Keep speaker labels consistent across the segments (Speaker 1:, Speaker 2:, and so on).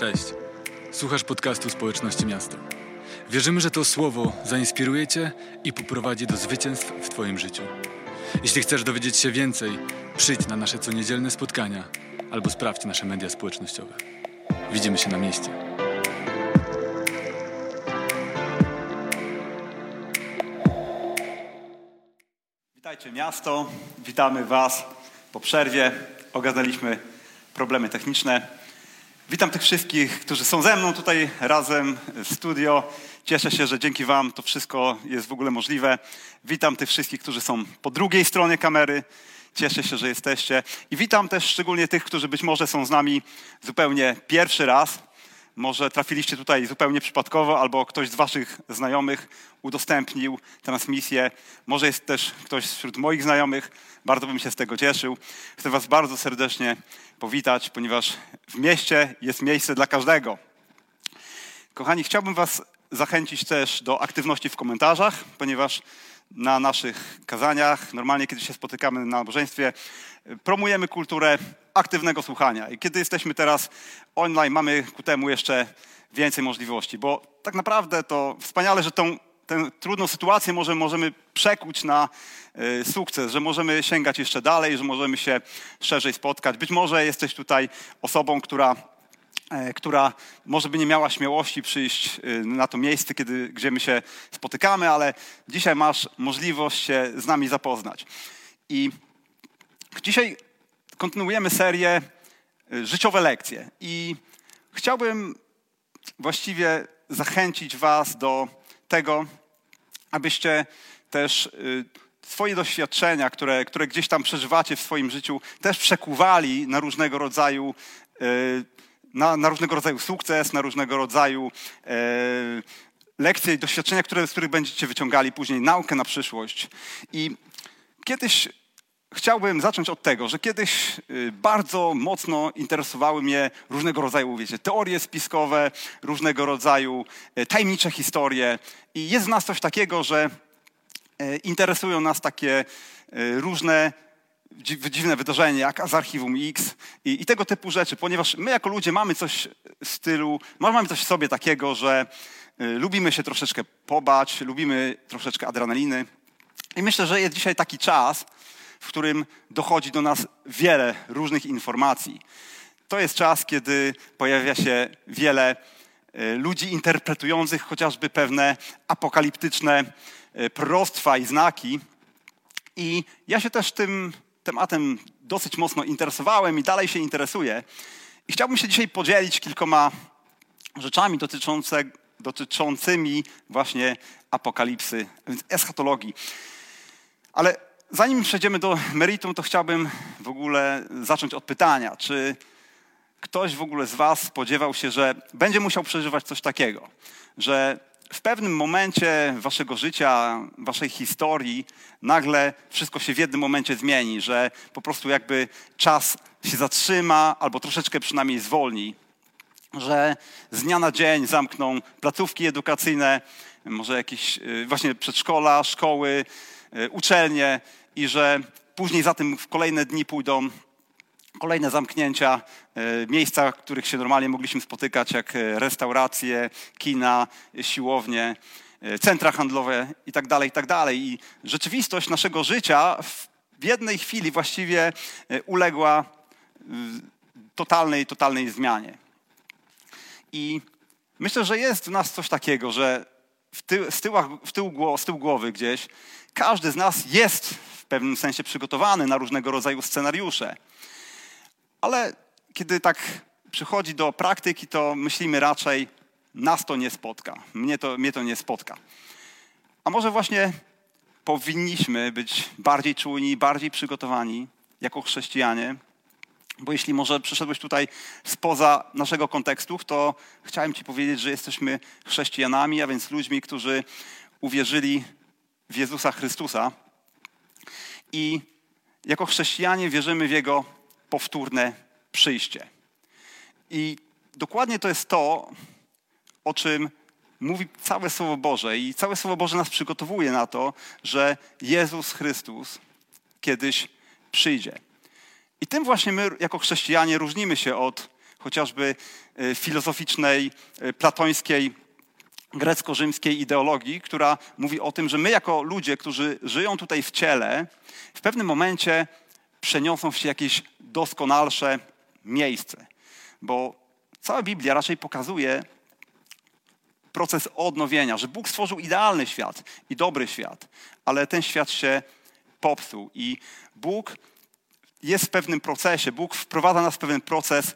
Speaker 1: Cześć. Słuchasz podcastu Społeczności Miasto. Wierzymy, że to słowo zainspiruje Cię i poprowadzi do zwycięstw w Twoim życiu. Jeśli chcesz dowiedzieć się więcej, przyjdź na nasze coniedzielne spotkania albo sprawdź nasze media społecznościowe. Widzimy się na mieście.
Speaker 2: Witajcie miasto, witamy Was po przerwie. Ogadaliśmy problemy techniczne. Witam tych wszystkich, którzy są ze mną tutaj razem w studio. Cieszę się, że dzięki Wam to wszystko jest w ogóle możliwe. Witam tych wszystkich, którzy są po drugiej stronie kamery. Cieszę się, że jesteście. I witam też szczególnie tych, którzy być może są z nami zupełnie pierwszy raz. Może trafiliście tutaj zupełnie przypadkowo, albo ktoś z Waszych znajomych udostępnił transmisję. Może jest też ktoś wśród moich znajomych. Bardzo bym się z tego cieszył. Chcę Was bardzo serdecznie powitać, ponieważ w mieście jest miejsce dla każdego. Kochani, chciałbym Was zachęcić też do aktywności w komentarzach, ponieważ na naszych kazaniach, normalnie kiedy się spotykamy na nabożeństwie, promujemy kulturę aktywnego słuchania. I kiedy jesteśmy teraz online, mamy ku temu jeszcze więcej możliwości, bo tak naprawdę to wspaniale, że tą tę trudną sytuację może, możemy przekuć na y, sukces, że możemy sięgać jeszcze dalej, że możemy się szerzej spotkać. Być może jesteś tutaj osobą, która e, która może by nie miała śmiałości przyjść y, na to miejsce, kiedy, gdzie my się spotykamy, ale dzisiaj masz możliwość się z nami zapoznać. I dzisiaj kontynuujemy serię y, Życiowe lekcje. I chciałbym właściwie zachęcić Was do tego, abyście też swoje doświadczenia, które, które gdzieś tam przeżywacie w swoim życiu, też przekuwali na różnego rodzaju, na, na różnego rodzaju sukces, na różnego rodzaju lekcje i doświadczenia, które, z których będziecie wyciągali później naukę na przyszłość. I kiedyś chciałbym zacząć od tego, że kiedyś y, bardzo mocno interesowały mnie różnego rodzaju, wiecie, teorie spiskowe, różnego rodzaju y, tajemnicze historie. I jest w nas coś takiego, że y, interesują nas takie różne dziwne wydarzenia, jak z archiwum X i, i, tego typu rzeczy, ponieważ my jako ludzie mamy coś w stylu, mamy coś w sobie takiego, że lubimy się troszeczkę pobać, lubimy troszeczkę adrenaliny. I myślę, że jest dzisiaj taki czas, w którym dochodzi do nas wiele różnych informacji. To jest czas, kiedy pojawia się wiele e, ludzi interpretujących chociażby pewne apokaliptyczne e, prostwa i znaki. I ja się też tym tematem dosyć mocno interesowałem i dalej się interesuję. I chciałbym się dzisiaj podzielić kilkoma rzeczami dotyczące, dotyczącymi właśnie apokalipsy, eschatologii. Ale Zanim przejdziemy do meritum, to chciałbym w ogóle zacząć od pytania, czy ktoś w ogóle z Was spodziewał się, że będzie musiał przeżywać coś takiego, że w pewnym momencie waszego życia, waszej historii, nagle wszystko się w jednym momencie zmieni, że po prostu jakby czas się zatrzyma albo troszeczkę przynajmniej zwolni, że z dnia na dzień zamkną placówki edukacyjne, może jakieś y, właśnie przedszkola, szkoły, y, uczelnie, i że później za tym w kolejne dni pójdą kolejne zamknięcia, e, miejsca, w których się normalnie mogliśmy spotykać, jak e, restauracje, kina, siłownie, e, centra handlowe itd., tak itd. Tak I rzeczywistość naszego życia w jednej chwili właściwie uległa totalnej, totalnej zmianie. I myślę, że jest w nas coś takiego, że w tył, z, tyłach, w tył, z tyłu głowy gdzieś każdy z nas jest pewnym sensie przygotowany na różnego rodzaju scenariusze. Ale kiedy tak przychodzi do praktyki, to myślimy raczej, nas to nie spotka, mnie to, mnie to nie spotka. A może właśnie powinniśmy być bardziej czujni, bardziej przygotowani jako chrześcijanie, bo jeśli może przyszedłeś tutaj spoza naszego kontekstu, to chciałem Ci powiedzieć, że jesteśmy chrześcijanami, a więc ludźmi, którzy uwierzyli w Jezusa Chrystusa, i jako chrześcijanie wierzymy w Jego powtórne przyjście. I dokładnie to jest to, o czym mówi całe Słowo Boże. I całe Słowo Boże nas przygotowuje na to, że Jezus Chrystus kiedyś przyjdzie. I tym właśnie my, jako chrześcijanie, różnimy się od chociażby e, filozoficznej, e, platońskiej, grecko-rzymskiej ideologii, która mówi o tym, że my jako ludzie, którzy żyją tutaj w ciele, w pewnym momencie przeniosą się w jakieś doskonalsze miejsce. Bo cała Biblia raczej pokazuje proces odnowienia, że Bóg stworzył idealny świat i dobry świat, ale ten świat się popsuł i Bóg jest w pewnym procesie, Bóg wprowadza nas w pewien proces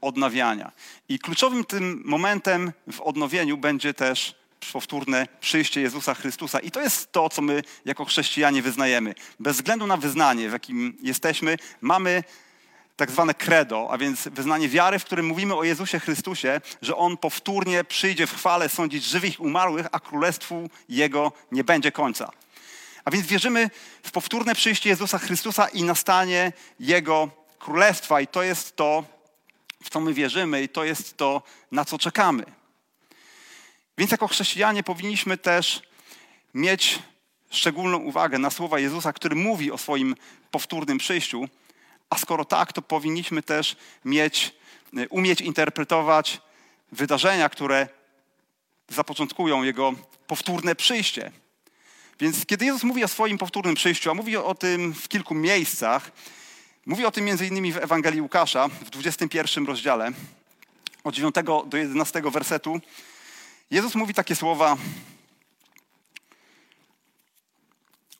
Speaker 2: odnawiania. I kluczowym tym momentem w odnowieniu będzie też powtórne przyjście Jezusa Chrystusa. I to jest to, co my jako chrześcijanie wyznajemy. Bez względu na wyznanie, w jakim jesteśmy, mamy tak zwane credo, a więc wyznanie wiary, w którym mówimy o Jezusie Chrystusie, że On powtórnie przyjdzie w chwale sądzić żywych i umarłych, a królestwu Jego nie będzie końca. A więc wierzymy w powtórne przyjście Jezusa Chrystusa i nastanie Jego królestwa. I to jest to, w co my wierzymy, i to jest to, na co czekamy. Więc jako chrześcijanie powinniśmy też mieć szczególną uwagę na słowa Jezusa, który mówi o swoim powtórnym przyjściu. A skoro tak, to powinniśmy też mieć, umieć interpretować wydarzenia, które zapoczątkują Jego powtórne przyjście. Więc kiedy Jezus mówi o swoim powtórnym przyjściu, a mówi o tym w kilku miejscach, mówi o tym innymi w Ewangelii Łukasza w 21 rozdziale, od 9 do 11 wersetu, Jezus mówi takie słowa: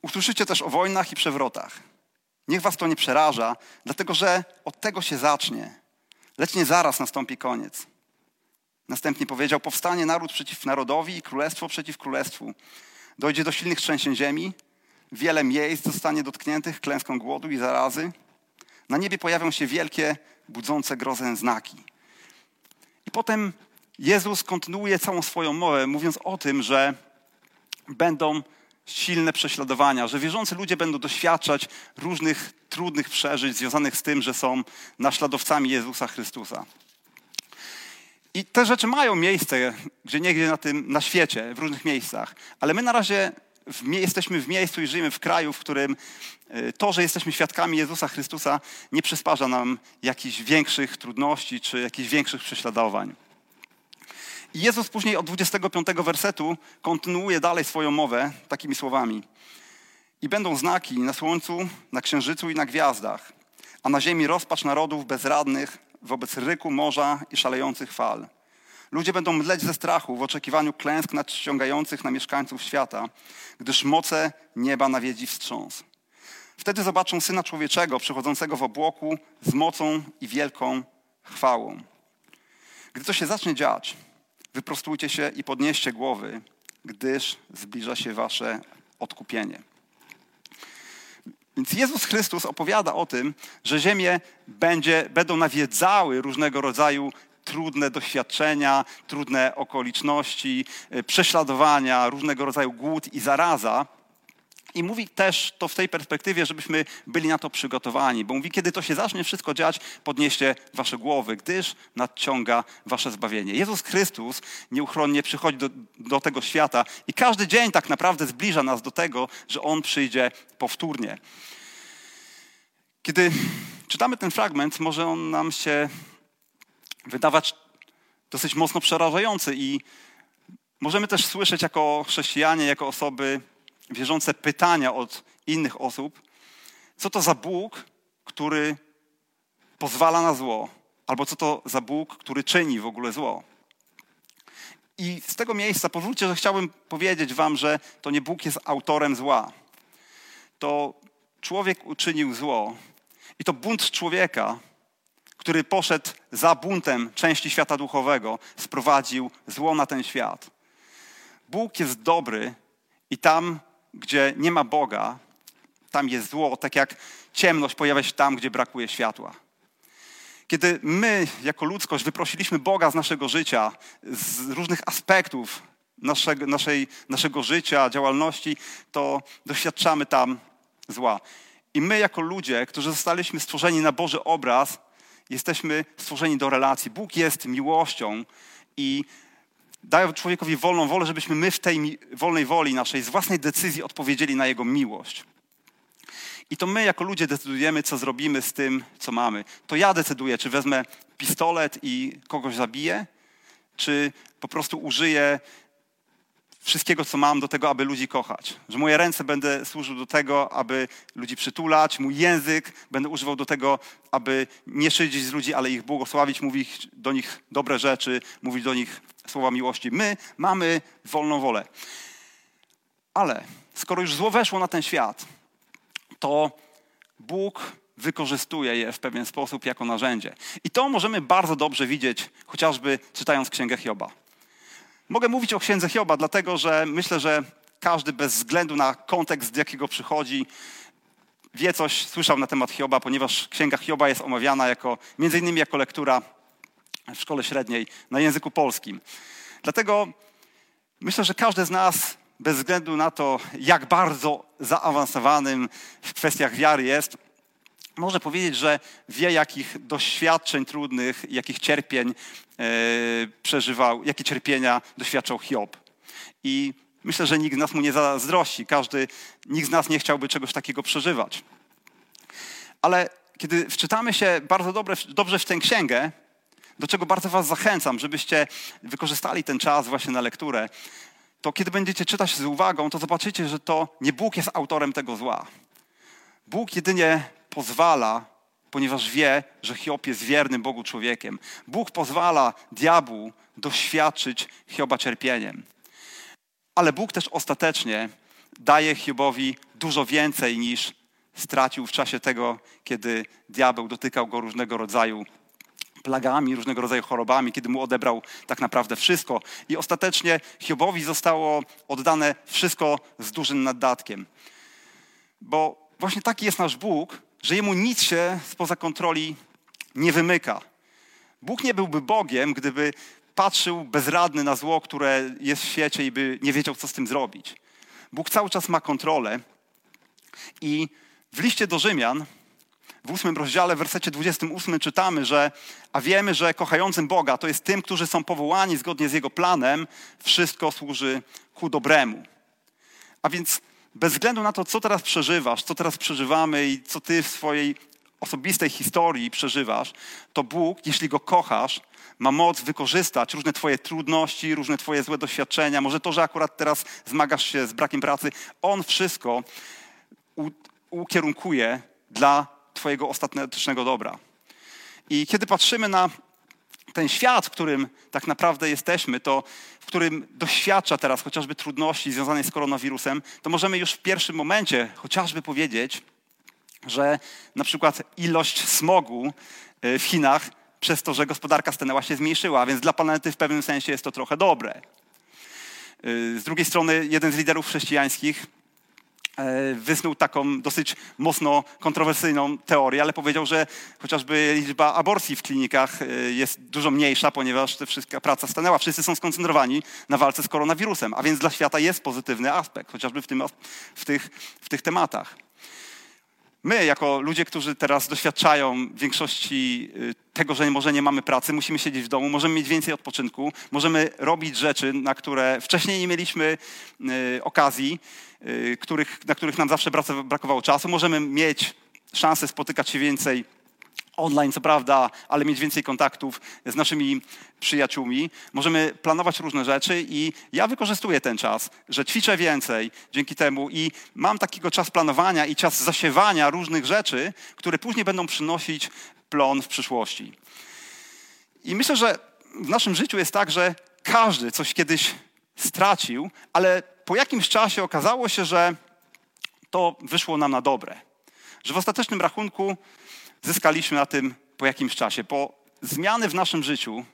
Speaker 2: Usłyszycie też o wojnach i przewrotach. Niech was to nie przeraża, dlatego że od tego się zacznie, lecz nie zaraz nastąpi koniec. Następnie powiedział: Powstanie naród przeciw narodowi i królestwo przeciw królestwu. Dojdzie do silnych trzęsień ziemi, wiele miejsc zostanie dotkniętych klęską głodu i zarazy. Na niebie pojawią się wielkie, budzące grozę znaki. I potem Jezus kontynuuje całą swoją mowę, mówiąc o tym, że będą silne prześladowania, że wierzący ludzie będą doświadczać różnych trudnych przeżyć związanych z tym, że są naśladowcami Jezusa Chrystusa. I te rzeczy mają miejsce gdzie niegdzie na, tym, na świecie, w różnych miejscach, ale my na razie w, jesteśmy w miejscu i żyjemy w kraju, w którym e, to, że jesteśmy świadkami Jezusa Chrystusa, nie przysparza nam jakichś większych trudności czy jakichś większych prześladowań. I Jezus później od 25 wersetu kontynuuje dalej swoją mowę takimi słowami. I będą znaki na słońcu, na księżycu i na gwiazdach, a na ziemi rozpacz narodów bezradnych wobec ryku morza i szalejących fal. Ludzie będą mdleć ze strachu w oczekiwaniu klęsk nadciągających na mieszkańców świata, gdyż moce nieba nawiedzi wstrząs. Wtedy zobaczą Syna Człowieczego przychodzącego w obłoku z mocą i wielką chwałą. Gdy to się zacznie dziać, wyprostujcie się i podnieście głowy, gdyż zbliża się wasze odkupienie. Więc Jezus Chrystus opowiada o tym, że ziemię będzie, będą nawiedzały różnego rodzaju trudne doświadczenia, trudne okoliczności, e, prześladowania, różnego rodzaju głód i zaraza. I mówi też to w tej perspektywie, żebyśmy byli na to przygotowani, bo mówi, kiedy to się zacznie wszystko dziać, podnieście wasze głowy, gdyż nadciąga wasze zbawienie. Jezus Chrystus nieuchronnie przychodzi do, do tego świata i każdy dzień tak naprawdę zbliża nas do tego, że On przyjdzie powtórnie. Kiedy czytamy ten fragment, może on nam się wydawać dosyć mocno przerażający i możemy też słyszeć jako chrześcijanie, jako osoby wierzące pytania od innych osób, co to za Bóg, który pozwala na zło, albo co to za Bóg, który czyni w ogóle zło. I z tego miejsca pozwólcie, że chciałbym powiedzieć wam, że to nie Bóg jest autorem zła. To człowiek uczynił zło i to bunt człowieka, który poszedł za buntem części świata duchowego, sprowadził zło na ten świat. Bóg jest dobry i tam, gdzie nie ma Boga, tam jest zło, tak jak ciemność pojawia się tam, gdzie brakuje światła. Kiedy my, jako ludzkość, wyprosiliśmy Boga z naszego życia, z różnych aspektów naszego, naszej, naszego życia, działalności, to doświadczamy tam zła. I my, jako ludzie, którzy zostaliśmy stworzeni na Boży obraz, jesteśmy stworzeni do relacji. Bóg jest miłością i daje człowiekowi wolną wolę, żebyśmy my w tej wolnej woli naszej, z własnej decyzji odpowiedzieli na Jego miłość. I to my jako ludzie decydujemy, co zrobimy z tym, co mamy. To ja decyduję, czy wezmę pistolet i kogoś zabije, czy po prostu użyję wszystkiego, co mam do tego, aby ludzi kochać. Że moje ręce będę służył do tego, aby ludzi przytulać, mój język będę używał do tego, aby nie szydzić z ludzi, ale ich błogosławić, mówić do nich dobre rzeczy, mówić do nich słowa miłości. My mamy wolną wolę. Ale skoro już zło weszło na ten świat, to Bóg wykorzystuje je w pewien sposób jako narzędzie. I to możemy bardzo dobrze widzieć, chociażby czytając Księgę Hioba. Mogę mówić o księdze Hioba, dlatego że myślę, że każdy bez względu na kontekst, z jakiego przychodzi, wie coś, słyszał na temat Hioba, ponieważ księga Hioba jest omawiana jako, między innymi jako lektura w szkole średniej na języku polskim. Dlatego myślę, że każdy z nas, bez względu na to, jak bardzo zaawansowanym w kwestiach wiary jest, może powiedzieć, że wie, jakich doświadczeń trudnych, jakich cierpień e, przeżywał, jakie cierpienia doświadczał Hiob. I myślę, że nikt z nas mu nie zazdrości. Każdy, nikt z nas nie chciałby czegoś takiego przeżywać. Ale kiedy wczytamy się bardzo dobre, dobrze w tę księgę, do czego bardzo Was zachęcam, żebyście wykorzystali ten czas właśnie na lekturę, to kiedy będziecie czytać z uwagą, to zobaczycie, że to nie Bóg jest autorem tego zła. Bóg jedynie pozwala, ponieważ wie, że Hiob jest wiernym Bogu człowiekiem. Bóg pozwala diabłu doświadczyć Hioba cierpieniem. Ale Bóg też ostatecznie daje Hiobowi dużo więcej niż stracił w czasie tego, kiedy diabeł dotykał go różnego rodzaju plagami, różnego rodzaju chorobami, kiedy mu odebrał tak naprawdę wszystko. I ostatecznie Hiobowi zostało oddane wszystko z dużym naddatkiem. Bo właśnie taki jest nasz Bóg, że jemu nic się spoza kontroli nie wymyka. Bóg nie byłby Bogiem, gdyby patrzył bezradny na zło, które jest w świecie i by nie wiedział, co z tym zrobić. Bóg cały czas ma kontrolę i w liście do Rzymian, w ósmym rozdziale, w wersecie 28 czytamy, że a wiemy, że kochającym Boga to jest tym, którzy są powołani zgodnie z Jego planem, wszystko służy ku dobremu. A więc bez względu na to, co teraz przeżywasz, co teraz przeżywamy i co ty w swojej osobistej historii przeżywasz, to Bóg, jeśli go kochasz, ma moc wykorzystać różne Twoje trudności, różne Twoje złe doświadczenia, może to, że akurat teraz zmagasz się z brakiem pracy. On wszystko ukierunkuje dla Twojego ostatecznego dobra. I kiedy patrzymy na ten świat, w którym tak naprawdę jesteśmy, to w którym doświadcza teraz chociażby trudności związanych z koronawirusem, to możemy już w pierwszym momencie chociażby powiedzieć, że na przykład ilość smogu e, w Chinach przez to, że gospodarka stanęła się zmniejszyła, więc dla planety w pewnym sensie jest to trochę dobre. E, z drugiej strony jeden z liderów chrześcijańskich wysnuł taką dosyć mocno kontrowersyjną teorię, ale powiedział, że chociażby liczba aborcji w klinikach e, jest dużo mniejsza, ponieważ ta wszystka praca stanęła. Wszyscy są skoncentrowani na walce z koronawirusem, a więc dla świata jest pozytywny aspekt, chociażby w, tym, w, tych, w tych tematach. My, jako ludzie, którzy teraz doświadczają większości y, tego, że może nie mamy pracy, musimy siedzieć w domu, możemy mieć więcej odpoczynku, możemy robić rzeczy, na które wcześniej nie mieliśmy y, okazji, y, których, na których nam zawsze brakowało czasu. Możemy mieć szansę spotykać się więcej online, co prawda, ale mieć więcej kontaktów z naszymi przyjaciółmi. Możemy planować różne rzeczy i ja wykorzystuję ten czas, że ćwiczę więcej dzięki temu i mam takiego czas planowania i czas zasiewania różnych rzeczy, które później będą przynosić plon w przyszłości. I myślę, że w naszym życiu jest tak, że każdy coś kiedyś stracił, ale po jakimś czasie okazało się, że to wyszło nam na dobre. Że w ostatecznym rachunku zyskaliśmy na tym po jakimś czasie. Bo zmiany w naszym życiu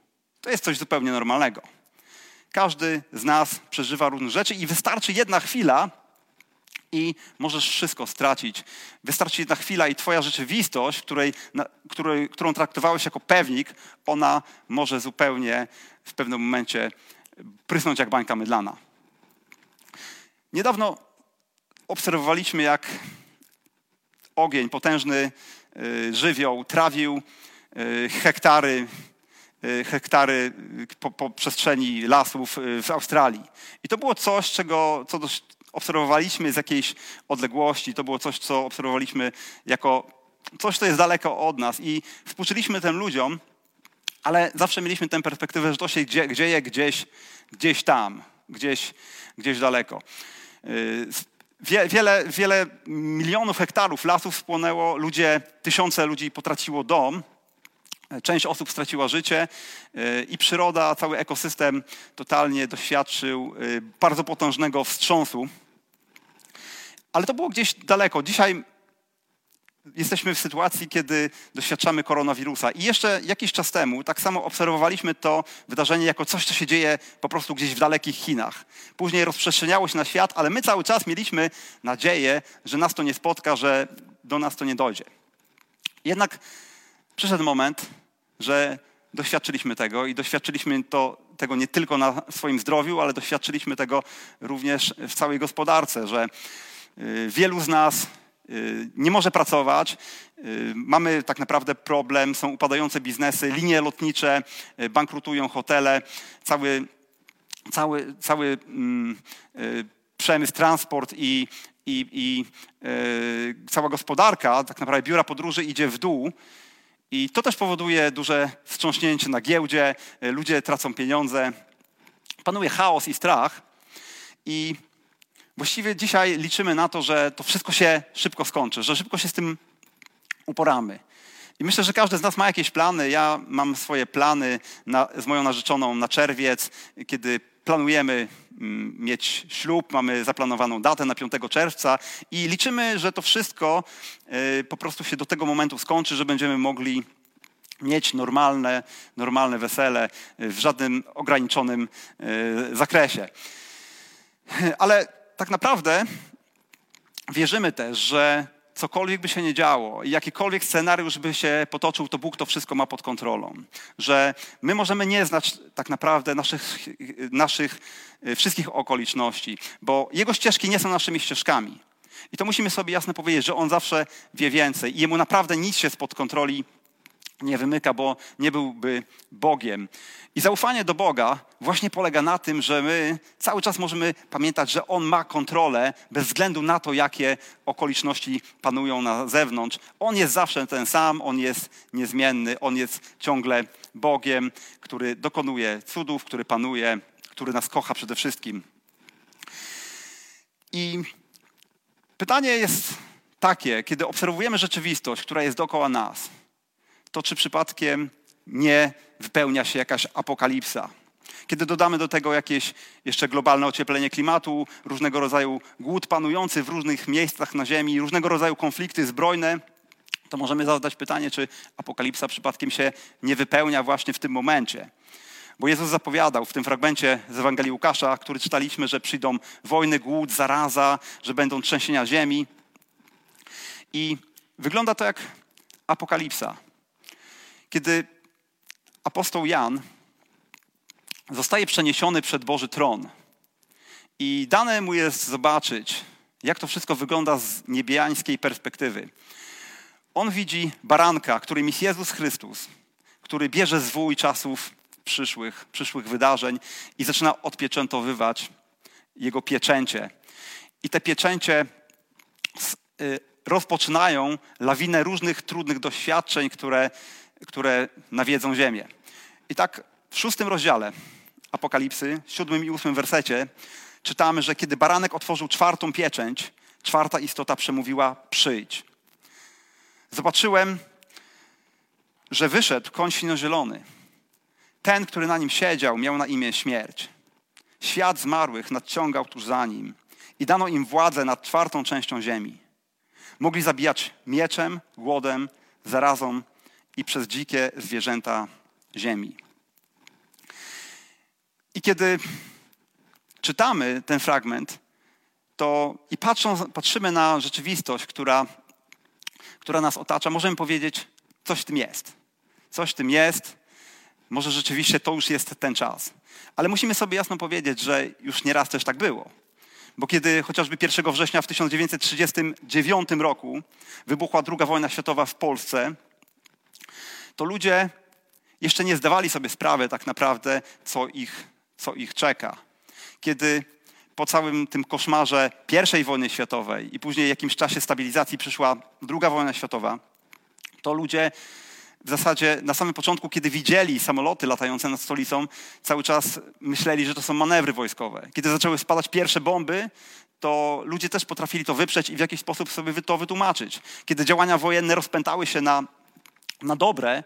Speaker 2: to jest coś zupełnie normalnego. Każdy z nas przeżywa różne rzeczy i wystarczy jedna chwila i możesz wszystko stracić. Wystarczy jedna chwila i twoja rzeczywistość, której, na, której, którą traktowałeś jako pewnik, ona może zupełnie w pewnym momencie prysnąć jak bańka mydlana. Niedawno obserwowaliśmy, jak ogień, potężny żywioł trawił y, hektary, y, hektary po, po przestrzeni lasów w Australii. I to było coś, czego, co obserwowaliśmy z jakiejś odległości, to było coś, co obserwowaliśmy jako coś, co jest daleko od nas. I współczuliśmy tym ludziom, ale zawsze mieliśmy tę perspektywę, że to się dzieje gdzieś, gdzieś tam, gdzieś, gdzieś daleko. Y, wiele, wiele milionów hektarów lasów spłonęło, ludzie, tysiące ludzi potraciło dom, część osób straciła życie y, i przyroda, cały ekosystem totalnie doświadczył y, bardzo potężnego wstrząsu. Ale to było gdzieś daleko. Dzisiaj jesteśmy w sytuacji, kiedy doświadczamy koronawirusa. I jeszcze jakiś czas temu tak samo obserwowaliśmy to wydarzenie jako coś, co się dzieje po prostu gdzieś w dalekich Chinach. Później rozprzestrzeniało się na świat, ale my cały czas mieliśmy nadzieję, że nas to nie spotka, że do nas to nie dojdzie. Jednak przyszedł moment, że doświadczyliśmy tego i doświadczyliśmy to, tego nie tylko na swoim zdrowiu, ale doświadczyliśmy tego również w całej gospodarce, że y, wielu z nas nie może pracować. Y, mamy tak naprawdę problem, są upadające biznesy, linie lotnicze, y, bankrutują hotele, cały, cały, cały mm, przemysł, transport i, i, i cała gospodarka, tak naprawdę biura podróży idzie w dół. I to też powoduje duże wstrząśnięcie na giełdzie, ludzie tracą pieniądze, panuje chaos i strach. I Właściwie dzisiaj liczymy na to, że to wszystko się szybko skończy, że szybko się z tym uporamy. I myślę, że każdy z nas ma jakieś plany. Ja mam swoje plany na, z moją narzeczoną na czerwiec, kiedy planujemy mm, mieć ślub, mamy zaplanowaną datę na 5 czerwca i liczymy, że to wszystko y, po prostu się do tego momentu skończy, że będziemy mogli mieć normalne, normalne wesele w żadnym ograniczonym y, zakresie. Ale tak naprawdę wierzymy też, że cokolwiek by się nie działo i jakikolwiek scenariusz by się potoczył, to Bóg to wszystko ma pod kontrolą. Że my możemy nie znać tak naprawdę naszych, naszych y, wszystkich okoliczności, bo Jego ścieżki nie są naszymi ścieżkami. I to musimy sobie jasno powiedzieć, że On zawsze wie więcej i Jemu naprawdę nic się spod kontroli nie wymyka, bo nie byłby Bogiem. I zaufanie do Boga właśnie polega na tym, że my cały czas możemy pamiętać, że On ma kontrolę bez względu na to, jakie okoliczności panują na zewnątrz. On jest zawsze ten sam, On jest niezmienny, On jest ciągle Bogiem, który dokonuje cudów, który panuje, który nas kocha przede wszystkim. I pytanie jest takie, kiedy obserwujemy rzeczywistość, która jest dookoła nas, to czy przypadkiem nie wypełnia się jakaś apokalipsa. Kiedy dodamy do tego jakieś jeszcze globalne ocieplenie klimatu, różnego rodzaju głód panujący w różnych miejscach na Ziemi, różnego rodzaju konflikty zbrojne, to możemy zadać pytanie, czy apokalipsa przypadkiem się nie wypełnia właśnie w tym momencie. Bo Jezus zapowiadał w tym fragmencie z Ewangelii Łukasza, który czytaliśmy, że przyjdą wojny, głód, zaraza, że będą trzęsienia ziemi. I wygląda to jak apokalipsa. Kiedy apostoł Jan zostaje przeniesiony przed Boży tron i dane mu jest zobaczyć, jak to wszystko wygląda z niebiańskiej perspektywy. On widzi baranka, którym jest Jezus Chrystus, który bierze zwój czasów przyszłych, przyszłych wydarzeń i zaczyna odpieczętowywać jego pieczęcie. I te pieczęcie y, rozpoczynają lawinę różnych trudnych doświadczeń, które które nawiedzą ziemię. I tak w szóstym rozdziale Apokalipsy, siódmym i ósmym wersecie czytamy, że kiedy baranek otworzył czwartą pieczęć, czwarta istota przemówiła przyjdź. Zobaczyłem, że wyszedł koń świnozielony. Ten, który na nim siedział, miał na imię śmierć. Świat zmarłych nadciągał tuż za nim i dano im władzę nad czwartą częścią ziemi. Mogli zabijać mieczem, głodem, zarazą i przez dzikie zwierzęta ziemi. I kiedy czytamy ten fragment, to i patrzą, patrzymy na rzeczywistość, która, która nas otacza, możemy powiedzieć, coś w tym jest. Coś w tym jest. Może rzeczywiście to już jest ten czas. Ale musimy sobie jasno powiedzieć, że już nieraz też tak było. Bo kiedy chociażby 1 września w 1939 roku wybuchła II wojna światowa w Polsce, to ludzie jeszcze nie zdawali sobie sprawy tak naprawdę, co ich, co ich czeka. Kiedy po całym tym koszmarze I wojny światowej i później jakimś czasie stabilizacji przyszła II wojna światowa, to ludzie w zasadzie na samym początku, kiedy widzieli samoloty latające nad stolicą, cały czas myśleli, że to są manewry wojskowe. Kiedy zaczęły spadać pierwsze bomby, to ludzie też potrafili to wyprzeć i w jakiś sposób sobie to wytłumaczyć. Kiedy działania wojenne rozpętały się na, na dobre,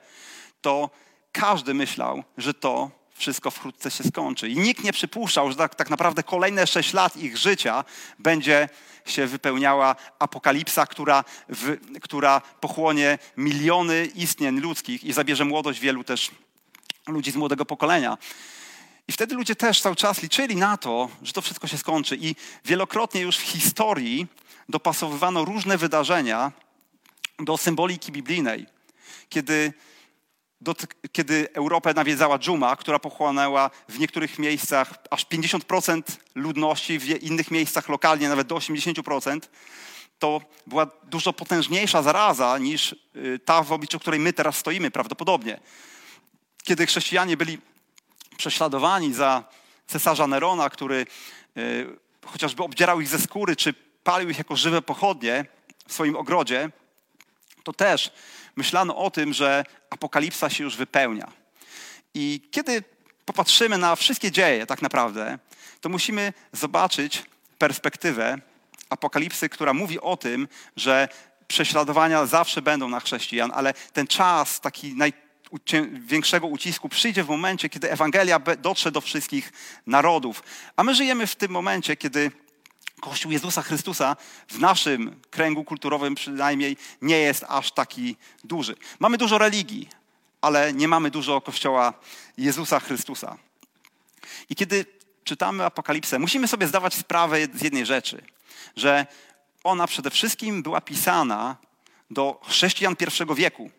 Speaker 2: to każdy myślał, że to wszystko wkrótce się skończy. I nikt nie przypuszczał, że tak, tak naprawdę kolejne sześć lat ich życia będzie się wypełniała apokalipsa, która, w, która pochłonie miliony istnień ludzkich i zabierze młodość wielu też ludzi z młodego pokolenia. I wtedy ludzie też cały czas liczyli na to, że to wszystko się skończy. I wielokrotnie już w historii dopasowywano różne wydarzenia do symboliki biblijnej. Kiedy kiedy Europę nawiedzała dżuma, która pochłonęła w niektórych miejscach aż 50% ludności, w innych miejscach lokalnie nawet do 80%, to była dużo potężniejsza zaraza niż y, ta, w obliczu której my teraz stoimy prawdopodobnie. Kiedy chrześcijanie byli prześladowani za cesarza Nerona, który y, chociażby obdzierał ich ze skóry, czy palił ich jako żywe pochodnie w swoim ogrodzie, to też myślano o tym, że apokalipsa się już wypełnia. I kiedy popatrzymy na wszystkie dzieje, tak naprawdę, to musimy zobaczyć perspektywę apokalipsy, która mówi o tym, że prześladowania zawsze będą na chrześcijan, ale ten czas taki największego ucisku przyjdzie w momencie, kiedy Ewangelia dotrze do wszystkich narodów. A my żyjemy w tym momencie, kiedy Kościół Jezusa Chrystusa w naszym kręgu kulturowym przynajmniej nie jest aż taki duży. Mamy dużo religii, ale nie mamy dużo Kościoła Jezusa Chrystusa. I kiedy czytamy Apokalipsę, musimy sobie zdawać sprawę z jednej rzeczy, że ona przede wszystkim była pisana do chrześcijan pierwszego wieku.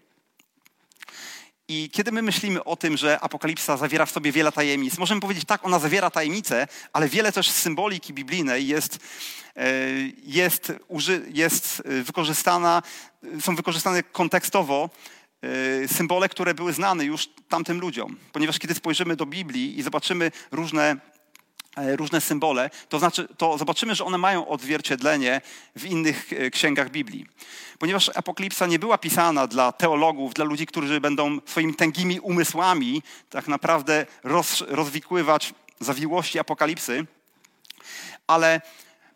Speaker 2: I kiedy my myślimy o tym, że Apokalipsa zawiera w sobie wiele tajemnic, możemy powiedzieć tak, ona zawiera tajemnice, ale wiele też symboliki biblijnej jest, e, jest, jest wykorzystana, są wykorzystane kontekstowo e, symbole, które były znane już tamtym ludziom. Ponieważ kiedy spojrzymy do Biblii i zobaczymy różne E, różne symbole, to, znaczy, to zobaczymy, że one mają odzwierciedlenie w innych e, księgach Biblii. Ponieważ apokalipsa nie była pisana dla teologów, dla ludzi, którzy będą swoimi tęgimi umysłami tak naprawdę roz, rozwikływać zawiłości apokalipsy, ale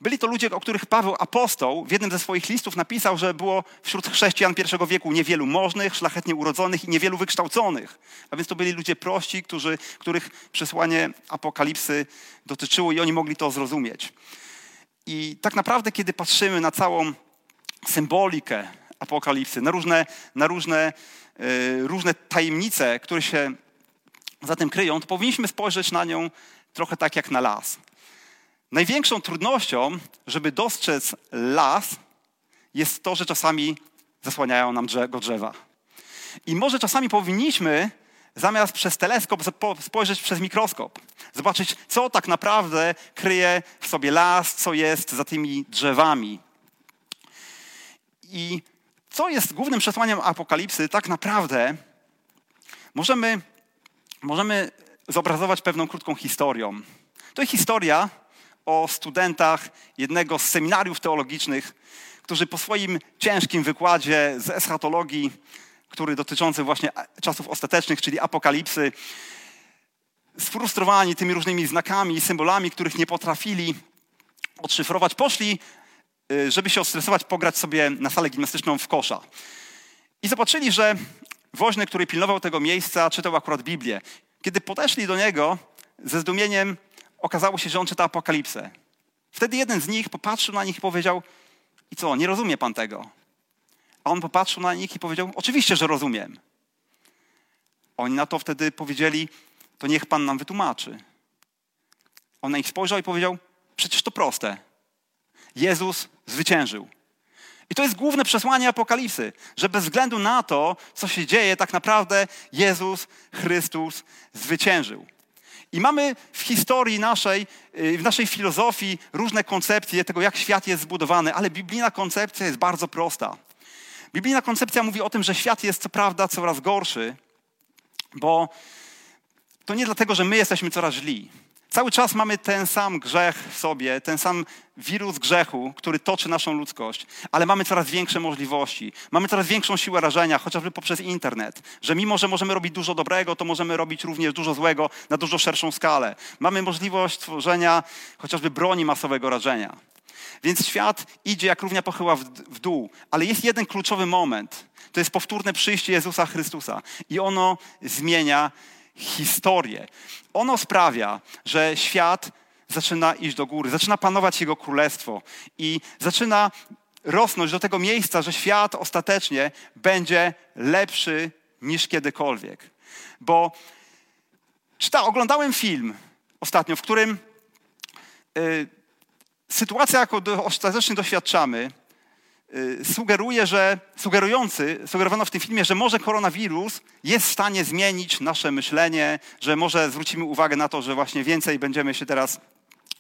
Speaker 2: byli to ludzie, o których Paweł apostoł w jednym ze swoich listów napisał, że było wśród chrześcijan pierwszego wieku niewielu możnych, szlachetnie urodzonych i niewielu wykształconych. A więc to byli ludzie prości, którzy, których przesłanie apokalipsy dotyczyło i oni mogli to zrozumieć. I tak naprawdę, kiedy patrzymy na całą symbolikę apokalipsy, na różne, na różne, yy, różne tajemnice, które się za tym kryją, to powinniśmy spojrzeć na nią trochę tak jak na las. Największą trudnością, żeby dostrzec las, jest to, że czasami zasłaniają nam go drzewa. I może czasami powinniśmy zamiast przez teleskop spojrzeć przez mikroskop, zobaczyć, co tak naprawdę kryje w sobie las, co jest za tymi drzewami. I co jest głównym przesłaniem apokalipsy, tak naprawdę możemy, możemy zobrazować pewną krótką historią. To jest historia, o studentach jednego z seminariów teologicznych, którzy po swoim ciężkim wykładzie z eschatologii, który dotyczący właśnie czasów ostatecznych, czyli apokalipsy, sfrustrowani tymi różnymi znakami i symbolami, których nie potrafili odszyfrować, poszli, y, żeby się odstresować, pograć sobie na salę gimnastyczną w kosza. I zobaczyli, że woźny, który pilnował tego miejsca, czytał akurat Biblię. Kiedy podeszli do niego, ze zdumieniem okazało się, że on czyta Apokalipsę. Wtedy jeden z nich popatrzył na nich i powiedział: I co, nie rozumie pan tego? A on popatrzył na nich i powiedział: Oczywiście, że rozumiem. Oni na to wtedy powiedzieli: To niech pan nam wytłumaczy. On na nich spojrzał i powiedział: Przecież to proste. Jezus zwyciężył. I to jest główne przesłanie Apokalipsy, że bez względu na to, co się dzieje, tak naprawdę Jezus Chrystus zwyciężył. I mamy w historii naszej, y, w naszej filozofii różne koncepcje tego, jak świat jest zbudowany, ale biblijna koncepcja jest bardzo prosta. Biblijna koncepcja mówi o tym, że świat jest co prawda coraz gorszy, bo to nie dlatego, że my jesteśmy coraz źli. Cały czas mamy ten sam grzech w sobie, ten sam wirus grzechu, który toczy naszą ludzkość, ale mamy coraz większe możliwości, mamy coraz większą siłę rażenia, chociażby poprzez internet, że mimo, że możemy robić dużo dobrego, to możemy robić również dużo złego na dużo szerszą skalę. Mamy możliwość tworzenia chociażby broni masowego rażenia. Więc świat idzie jak równia pochyła w, dół, ale jest jeden kluczowy moment. To jest powtórne przyjście Jezusa Chrystusa i ono zmienia historię. Ono sprawia, że świat zaczyna iść do góry, zaczyna panować Jego królestwo i zaczyna rosnąć do tego miejsca, że świat ostatecznie będzie lepszy niż kiedykolwiek. Bo czyta, oglądałem film ostatnio, w którym y, sytuacja, jaką ostatecznie doświadczamy, sugeruje, że, sugerujący, sugerowano w tym filmie, że może koronawirus jest w stanie zmienić nasze myślenie, że może zwrócimy uwagę na to, że właśnie więcej będziemy się teraz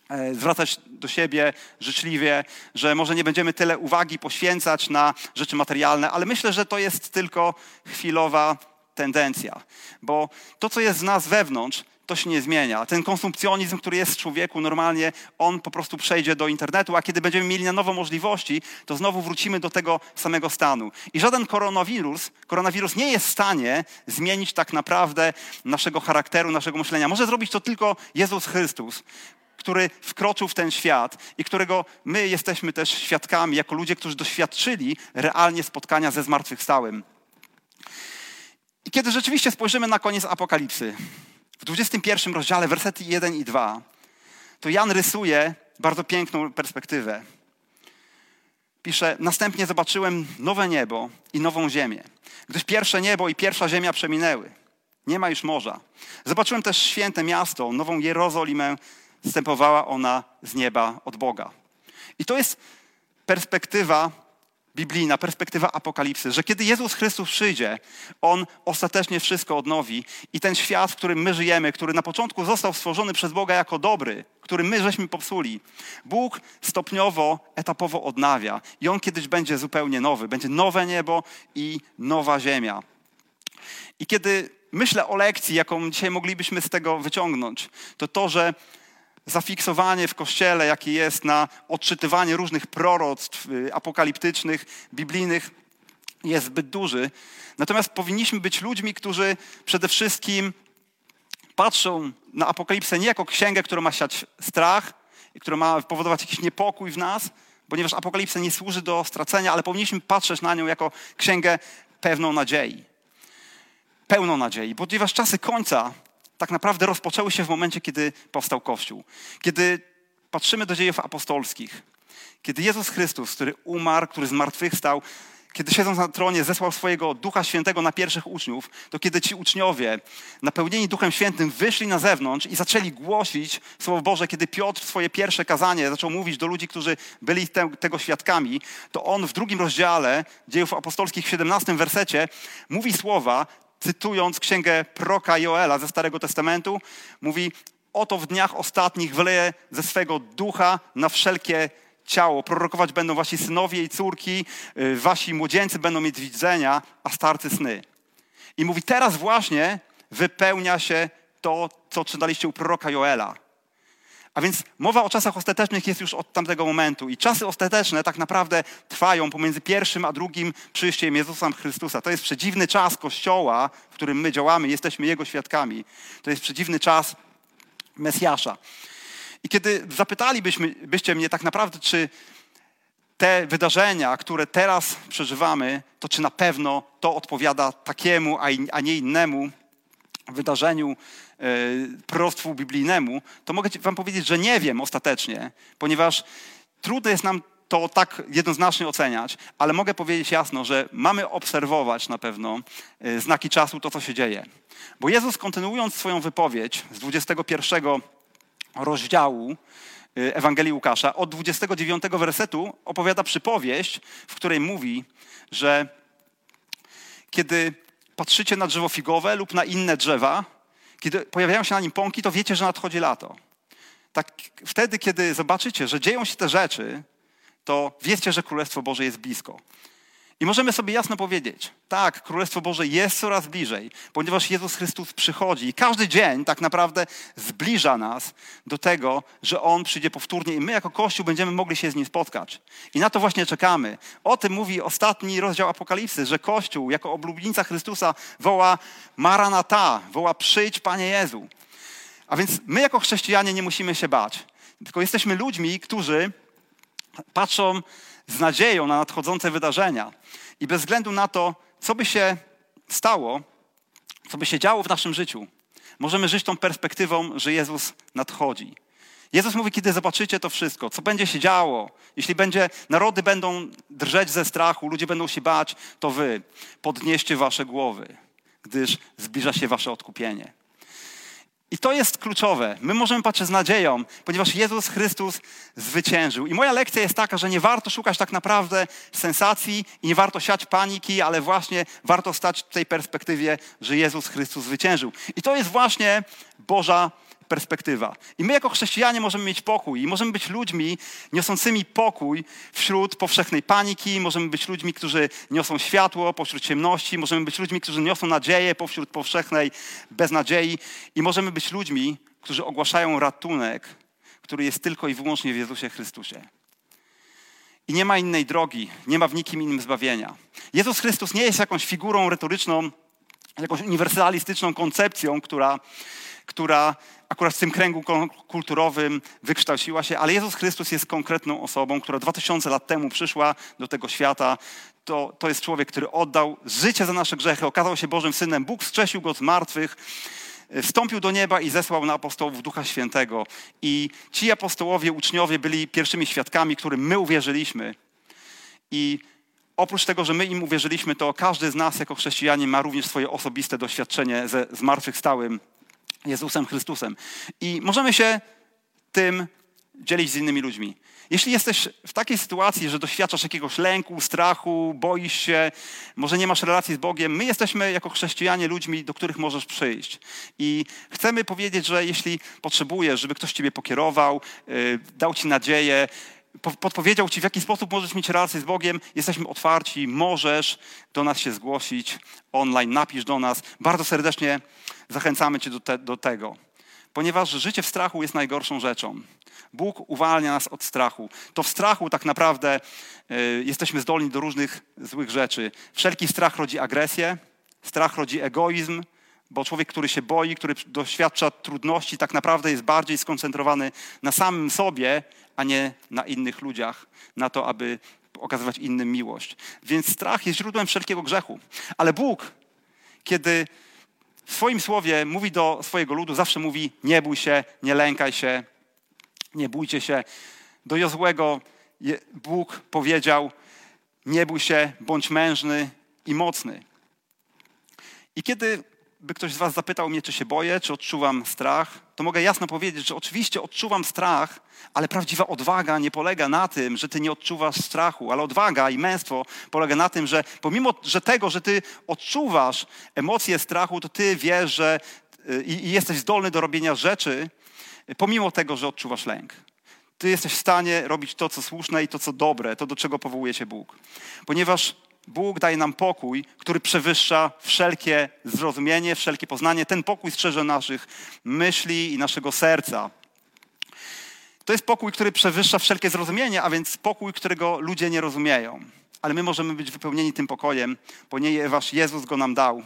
Speaker 2: e, zwracać do siebie życzliwie, że może nie będziemy tyle uwagi poświęcać na rzeczy materialne, ale myślę, że to jest tylko chwilowa tendencja, bo to, co jest z nas wewnątrz, to się nie zmienia. Ten konsumpcjonizm, który jest w człowieku normalnie, on po prostu przejdzie do internetu, a kiedy będziemy mieli na nowo możliwości, to znowu wrócimy do tego samego stanu. I żaden koronawirus, koronawirus nie jest w stanie zmienić tak naprawdę naszego charakteru, naszego myślenia. Może zrobić to tylko Jezus Chrystus, który wkroczył w ten świat i którego my jesteśmy też świadkami, jako ludzie, którzy doświadczyli realnie spotkania ze zmartwychwstałym. I kiedy rzeczywiście spojrzymy na koniec Apokalipsy, w 21 rozdziale, wersety 1 i 2, to Jan rysuje bardzo piękną perspektywę. Pisze, następnie zobaczyłem nowe niebo i nową ziemię, gdyż pierwsze niebo i pierwsza ziemia przeminęły. Nie ma już morza. Zobaczyłem też święte miasto, nową Jerozolimę, wstępowała ona z nieba od Boga. I to jest perspektywa biblijna, perspektywa apokalipsy, że kiedy Jezus Chrystus przyjdzie, On ostatecznie wszystko odnowi i ten świat, w którym my żyjemy, który na początku został stworzony przez Boga jako dobry, który my żeśmy popsuli, Bóg stopniowo, etapowo odnawia i On kiedyś będzie zupełnie nowy. Będzie nowe niebo i nowa ziemia. I kiedy myślę o lekcji, jaką dzisiaj moglibyśmy z tego wyciągnąć, to to, że zafiksowanie w kościele, jakie jest na odczytywanie różnych proroctw y, apokaliptycznych, biblijnych, jest zbyt duży. Natomiast powinniśmy być ludźmi, którzy przede wszystkim patrzą na apokalipsę nie jako księgę, która ma siać strach, która ma powodować jakiś niepokój w nas, ponieważ apokalipsa nie służy do stracenia, ale powinniśmy patrzeć na nią jako księgę pewną nadziei. Pełną nadziei, ponieważ czasy końca tak naprawdę rozpoczęły się w momencie, kiedy powstał Kościół. Kiedy patrzymy do dziejów apostolskich, kiedy Jezus Chrystus, który umarł, który zmartwychwstał, kiedy siedząc na tronie zesłał swojego Ducha Świętego na pierwszych uczniów, to kiedy ci uczniowie, napełnieni Duchem Świętym, wyszli na zewnątrz i zaczęli głosić Słowo Boże, kiedy Piotr swoje pierwsze kazanie zaczął mówić do ludzi, którzy byli te, tego świadkami, to on w drugim rozdziale dziejów apostolskich w 17 wersecie mówi słowa, cytując księgę proka Joela ze Starego Testamentu, mówi: Oto w dniach ostatnich wyleje ze swego ducha na wszelkie ciało. Prorokować będą wasi synowie i córki, y, wasi młodzieńcy będą mieć widzenia, a starcy sny. I mówi: Teraz właśnie wypełnia się to, co czytaliście u proroka Joela. A więc mowa o czasach ostatecznych jest już od tamtego momentu. I czasy ostateczne tak naprawdę trwają pomiędzy pierwszym a drugim przyjściem Jezusa Chrystusa. To jest przedziwny czas Kościoła, w którym my działamy, jesteśmy Jego świadkami. To jest przedziwny czas Mesjasza. I kiedy zapytalibyśmy byście mnie tak naprawdę, czy te wydarzenia, które teraz przeżywamy, to czy na pewno to odpowiada takiemu, a nie innemu wydarzeniu E, proroctwu biblijnemu, to mogę wam powiedzieć, że nie wiem ostatecznie, ponieważ trudno jest nam to tak jednoznacznie oceniać, ale mogę powiedzieć jasno, że mamy obserwować na pewno e, znaki czasu, to co się dzieje. Bo Jezus kontynuując swoją wypowiedź z 21 rozdziału e, Ewangelii Łukasza, od 29 wersetu opowiada przypowieść, w której mówi, że kiedy patrzycie na drzewo figowe lub na inne drzewa, kiedy pojawiają się na nim pąki, to wiecie, że nadchodzi lato. Tak, wtedy, kiedy zobaczycie, że dzieją się te rzeczy, to wiecie, że Królestwo Boże jest blisko. I możemy sobie jasno powiedzieć, tak, Królestwo Boże jest coraz bliżej, ponieważ Jezus Chrystus przychodzi i każdy dzień tak naprawdę zbliża nas do tego, że On przyjdzie powtórnie i my jako Kościół będziemy mogli się z Nim spotkać. I na to właśnie czekamy. O tym mówi ostatni rozdział Apokalipsy, że Kościół jako oblubienica Chrystusa woła Maranata, woła przyjdź Panie Jezu. A więc my jako chrześcijanie nie musimy się bać, tylko jesteśmy ludźmi, którzy patrzą z nadzieją na nadchodzące wydarzenia. I bez względu na to, co by się stało, co by się działo w naszym życiu, możemy żyć tą perspektywą, że Jezus nadchodzi. Jezus mówi, kiedy zobaczycie to wszystko, co będzie się działo, jeśli będzie, narody będą drżeć ze strachu, ludzie będą się bać, to wy podnieście wasze głowy, gdyż zbliża się wasze odkupienie. I to jest kluczowe. My możemy patrzeć z nadzieją, ponieważ Jezus Chrystus zwyciężył. I moja lekcja jest taka, że nie warto szukać tak naprawdę sensacji i nie warto siać paniki, ale właśnie warto stać w tej perspektywie, że Jezus Chrystus zwyciężył. I to jest właśnie Boża perspektywa. I my jako chrześcijanie możemy mieć pokój i możemy być ludźmi niosącymi pokój wśród powszechnej paniki, możemy być ludźmi, którzy niosą światło pośród ciemności, możemy być ludźmi, którzy niosą nadzieję pośród powszechnej beznadziei i możemy być ludźmi, którzy ogłaszają ratunek, który jest tylko i wyłącznie w Jezusie Chrystusie. I nie ma innej drogi, nie ma w nikim innym zbawienia. Jezus Chrystus nie jest jakąś figurą retoryczną, jakąś uniwersalistyczną koncepcją, która, która akurat w tym kręgu kulturowym wykształciła się, ale Jezus Chrystus jest konkretną osobą, która 2000 lat temu przyszła do tego świata. To, to jest człowiek, który oddał życie za nasze grzechy, okazał się Bożym Synem. Bóg strzesił go z martwych, wstąpił do nieba i zesłał na apostołów Ducha Świętego. I ci apostołowie, uczniowie byli pierwszymi świadkami, którym my uwierzyliśmy. I oprócz tego, że my im uwierzyliśmy, to każdy z nas jako chrześcijanie ma również swoje osobiste doświadczenie ze zmartwychwstałym Jezusem Chrystusem. I możemy się tym dzielić z innymi ludźmi. Jeśli jesteś w takiej sytuacji, że doświadczasz jakiegoś lęku, strachu, boisz się, może nie masz relacji z Bogiem, my jesteśmy jako chrześcijanie ludźmi, do których możesz przyjść. I chcemy powiedzieć, że jeśli potrzebujesz, żeby ktoś ciebie pokierował, yy, dał ci nadzieję, podpowiedział ci, w jaki sposób możesz mieć relację z Bogiem, jesteśmy otwarci, możesz do nas się zgłosić online, napisz do nas. Bardzo serdecznie zachęcamy cię do, te, do tego, ponieważ życie w strachu jest najgorszą rzeczą. Bóg uwalnia nas od strachu. To w strachu tak naprawdę y, jesteśmy zdolni do różnych złych rzeczy. Wszelki strach rodzi agresję, strach rodzi egoizm, bo człowiek, który się boi, który doświadcza trudności, tak naprawdę jest bardziej skoncentrowany na samym sobie, a nie na innych ludziach, na to, aby okazywać innym miłość. Więc strach jest źródłem wszelkiego grzechu. Ale Bóg, kiedy w swoim słowie mówi do swojego ludu, zawsze mówi: nie bój się, nie lękaj się, nie bójcie się. Do Jozłego Bóg powiedział: nie bój się, bądź mężny i mocny. I kiedy by ktoś z Was zapytał mnie, czy się boję, czy odczuwam strach, to mogę jasno powiedzieć, że oczywiście odczuwam strach, ale prawdziwa odwaga nie polega na tym, że Ty nie odczuwasz strachu, ale odwaga i męstwo polega na tym, że pomimo że tego, że Ty odczuwasz emocje strachu, to Ty wiesz, że y, i, i jesteś zdolny do robienia rzeczy, pomimo tego, że odczuwasz lęk. Ty jesteś w stanie robić to, co słuszne i to, co dobre, to, do czego powołuje się Bóg. Ponieważ Bóg daje nam pokój, który przewyższa wszelkie zrozumienie, wszelkie poznanie. Ten pokój strzeże naszych myśli i naszego serca. To jest pokój, który przewyższa wszelkie zrozumienie, a więc pokój, którego ludzie nie rozumieją. Ale my możemy być wypełnieni tym pokojem, ponieważ Jezus go nam dał.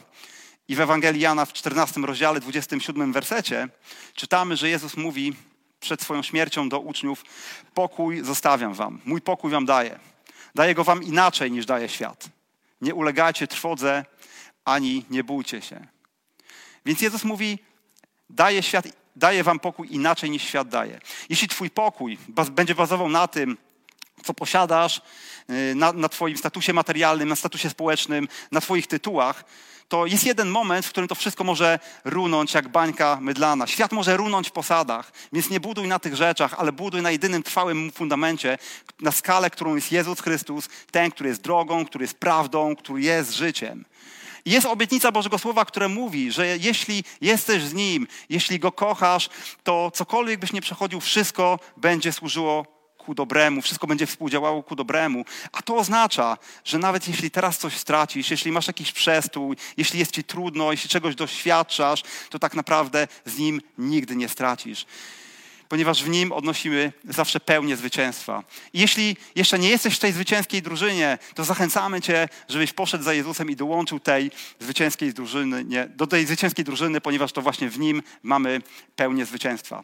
Speaker 2: I w Ewangelii Jana w 14 rozdziale, 27 wersecie czytamy, że Jezus mówi przed swoją śmiercią do uczniów: Pokój zostawiam wam, mój pokój wam daję. Daję go wam inaczej niż daje świat. Nie ulegajcie trwodze, ani nie bójcie się. Więc Jezus mówi, daje, świat, daje wam pokój inaczej niż świat daje. Jeśli twój pokój będzie bazował na tym, co posiadasz, y, na, na twoim statusie materialnym, na statusie społecznym, na twoich tytułach, to jest jeden moment, w którym to wszystko może runąć jak bańka mydlana. Świat może runąć w posadach, więc nie buduj na tych rzeczach, ale buduj na jedynym trwałym fundamencie, na skalę, którą jest Jezus Chrystus, ten, który jest drogą, który jest prawdą, który jest życiem. Jest obietnica Bożego Słowa, które mówi, że jeśli jesteś z Nim, jeśli Go kochasz, to cokolwiek byś nie przechodził, wszystko będzie służyło ku dobremu, wszystko będzie współdziałało ku dobremu. A to oznacza, że nawet jeśli teraz coś stracisz, jeśli masz jakiś przestój, jeśli jest ci trudno, jeśli czegoś doświadczasz, to tak naprawdę z nim nigdy nie stracisz ponieważ w nim odnosimy zawsze pełnię zwycięstwa. I jeśli jeszcze nie jesteś w tej zwycięskiej drużynie, to zachęcamy Cię, żebyś poszedł za Jezusem i dołączył tej zwycięskiej drużyny, nie, do tej zwycięskiej drużyny, ponieważ to właśnie w nim mamy pełnię zwycięstwa.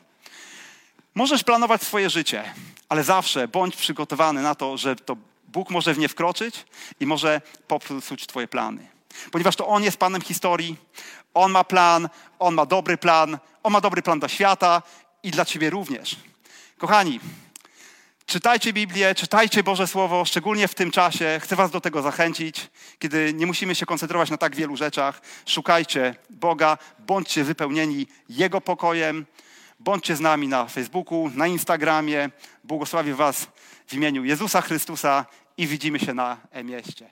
Speaker 2: Możesz planować swoje życie, ale zawsze bądź przygotowany na to, że to Bóg może w nie wkroczyć i może popsuć Twoje plany. Ponieważ to On jest Panem historii, On ma plan, On ma dobry plan, On ma dobry plan dla świata i dla Ciebie również. Kochani, czytajcie Biblię, czytajcie Boże Słowo, szczególnie w tym czasie. Chcę Was do tego zachęcić, kiedy nie musimy się koncentrować na tak wielu rzeczach. Szukajcie Boga, bądźcie wypełnieni Jego pokojem. Bądźcie z nami na Facebooku, na Instagramie. Błogosławię Was w imieniu Jezusa Chrystusa i widzimy się na e-mieście.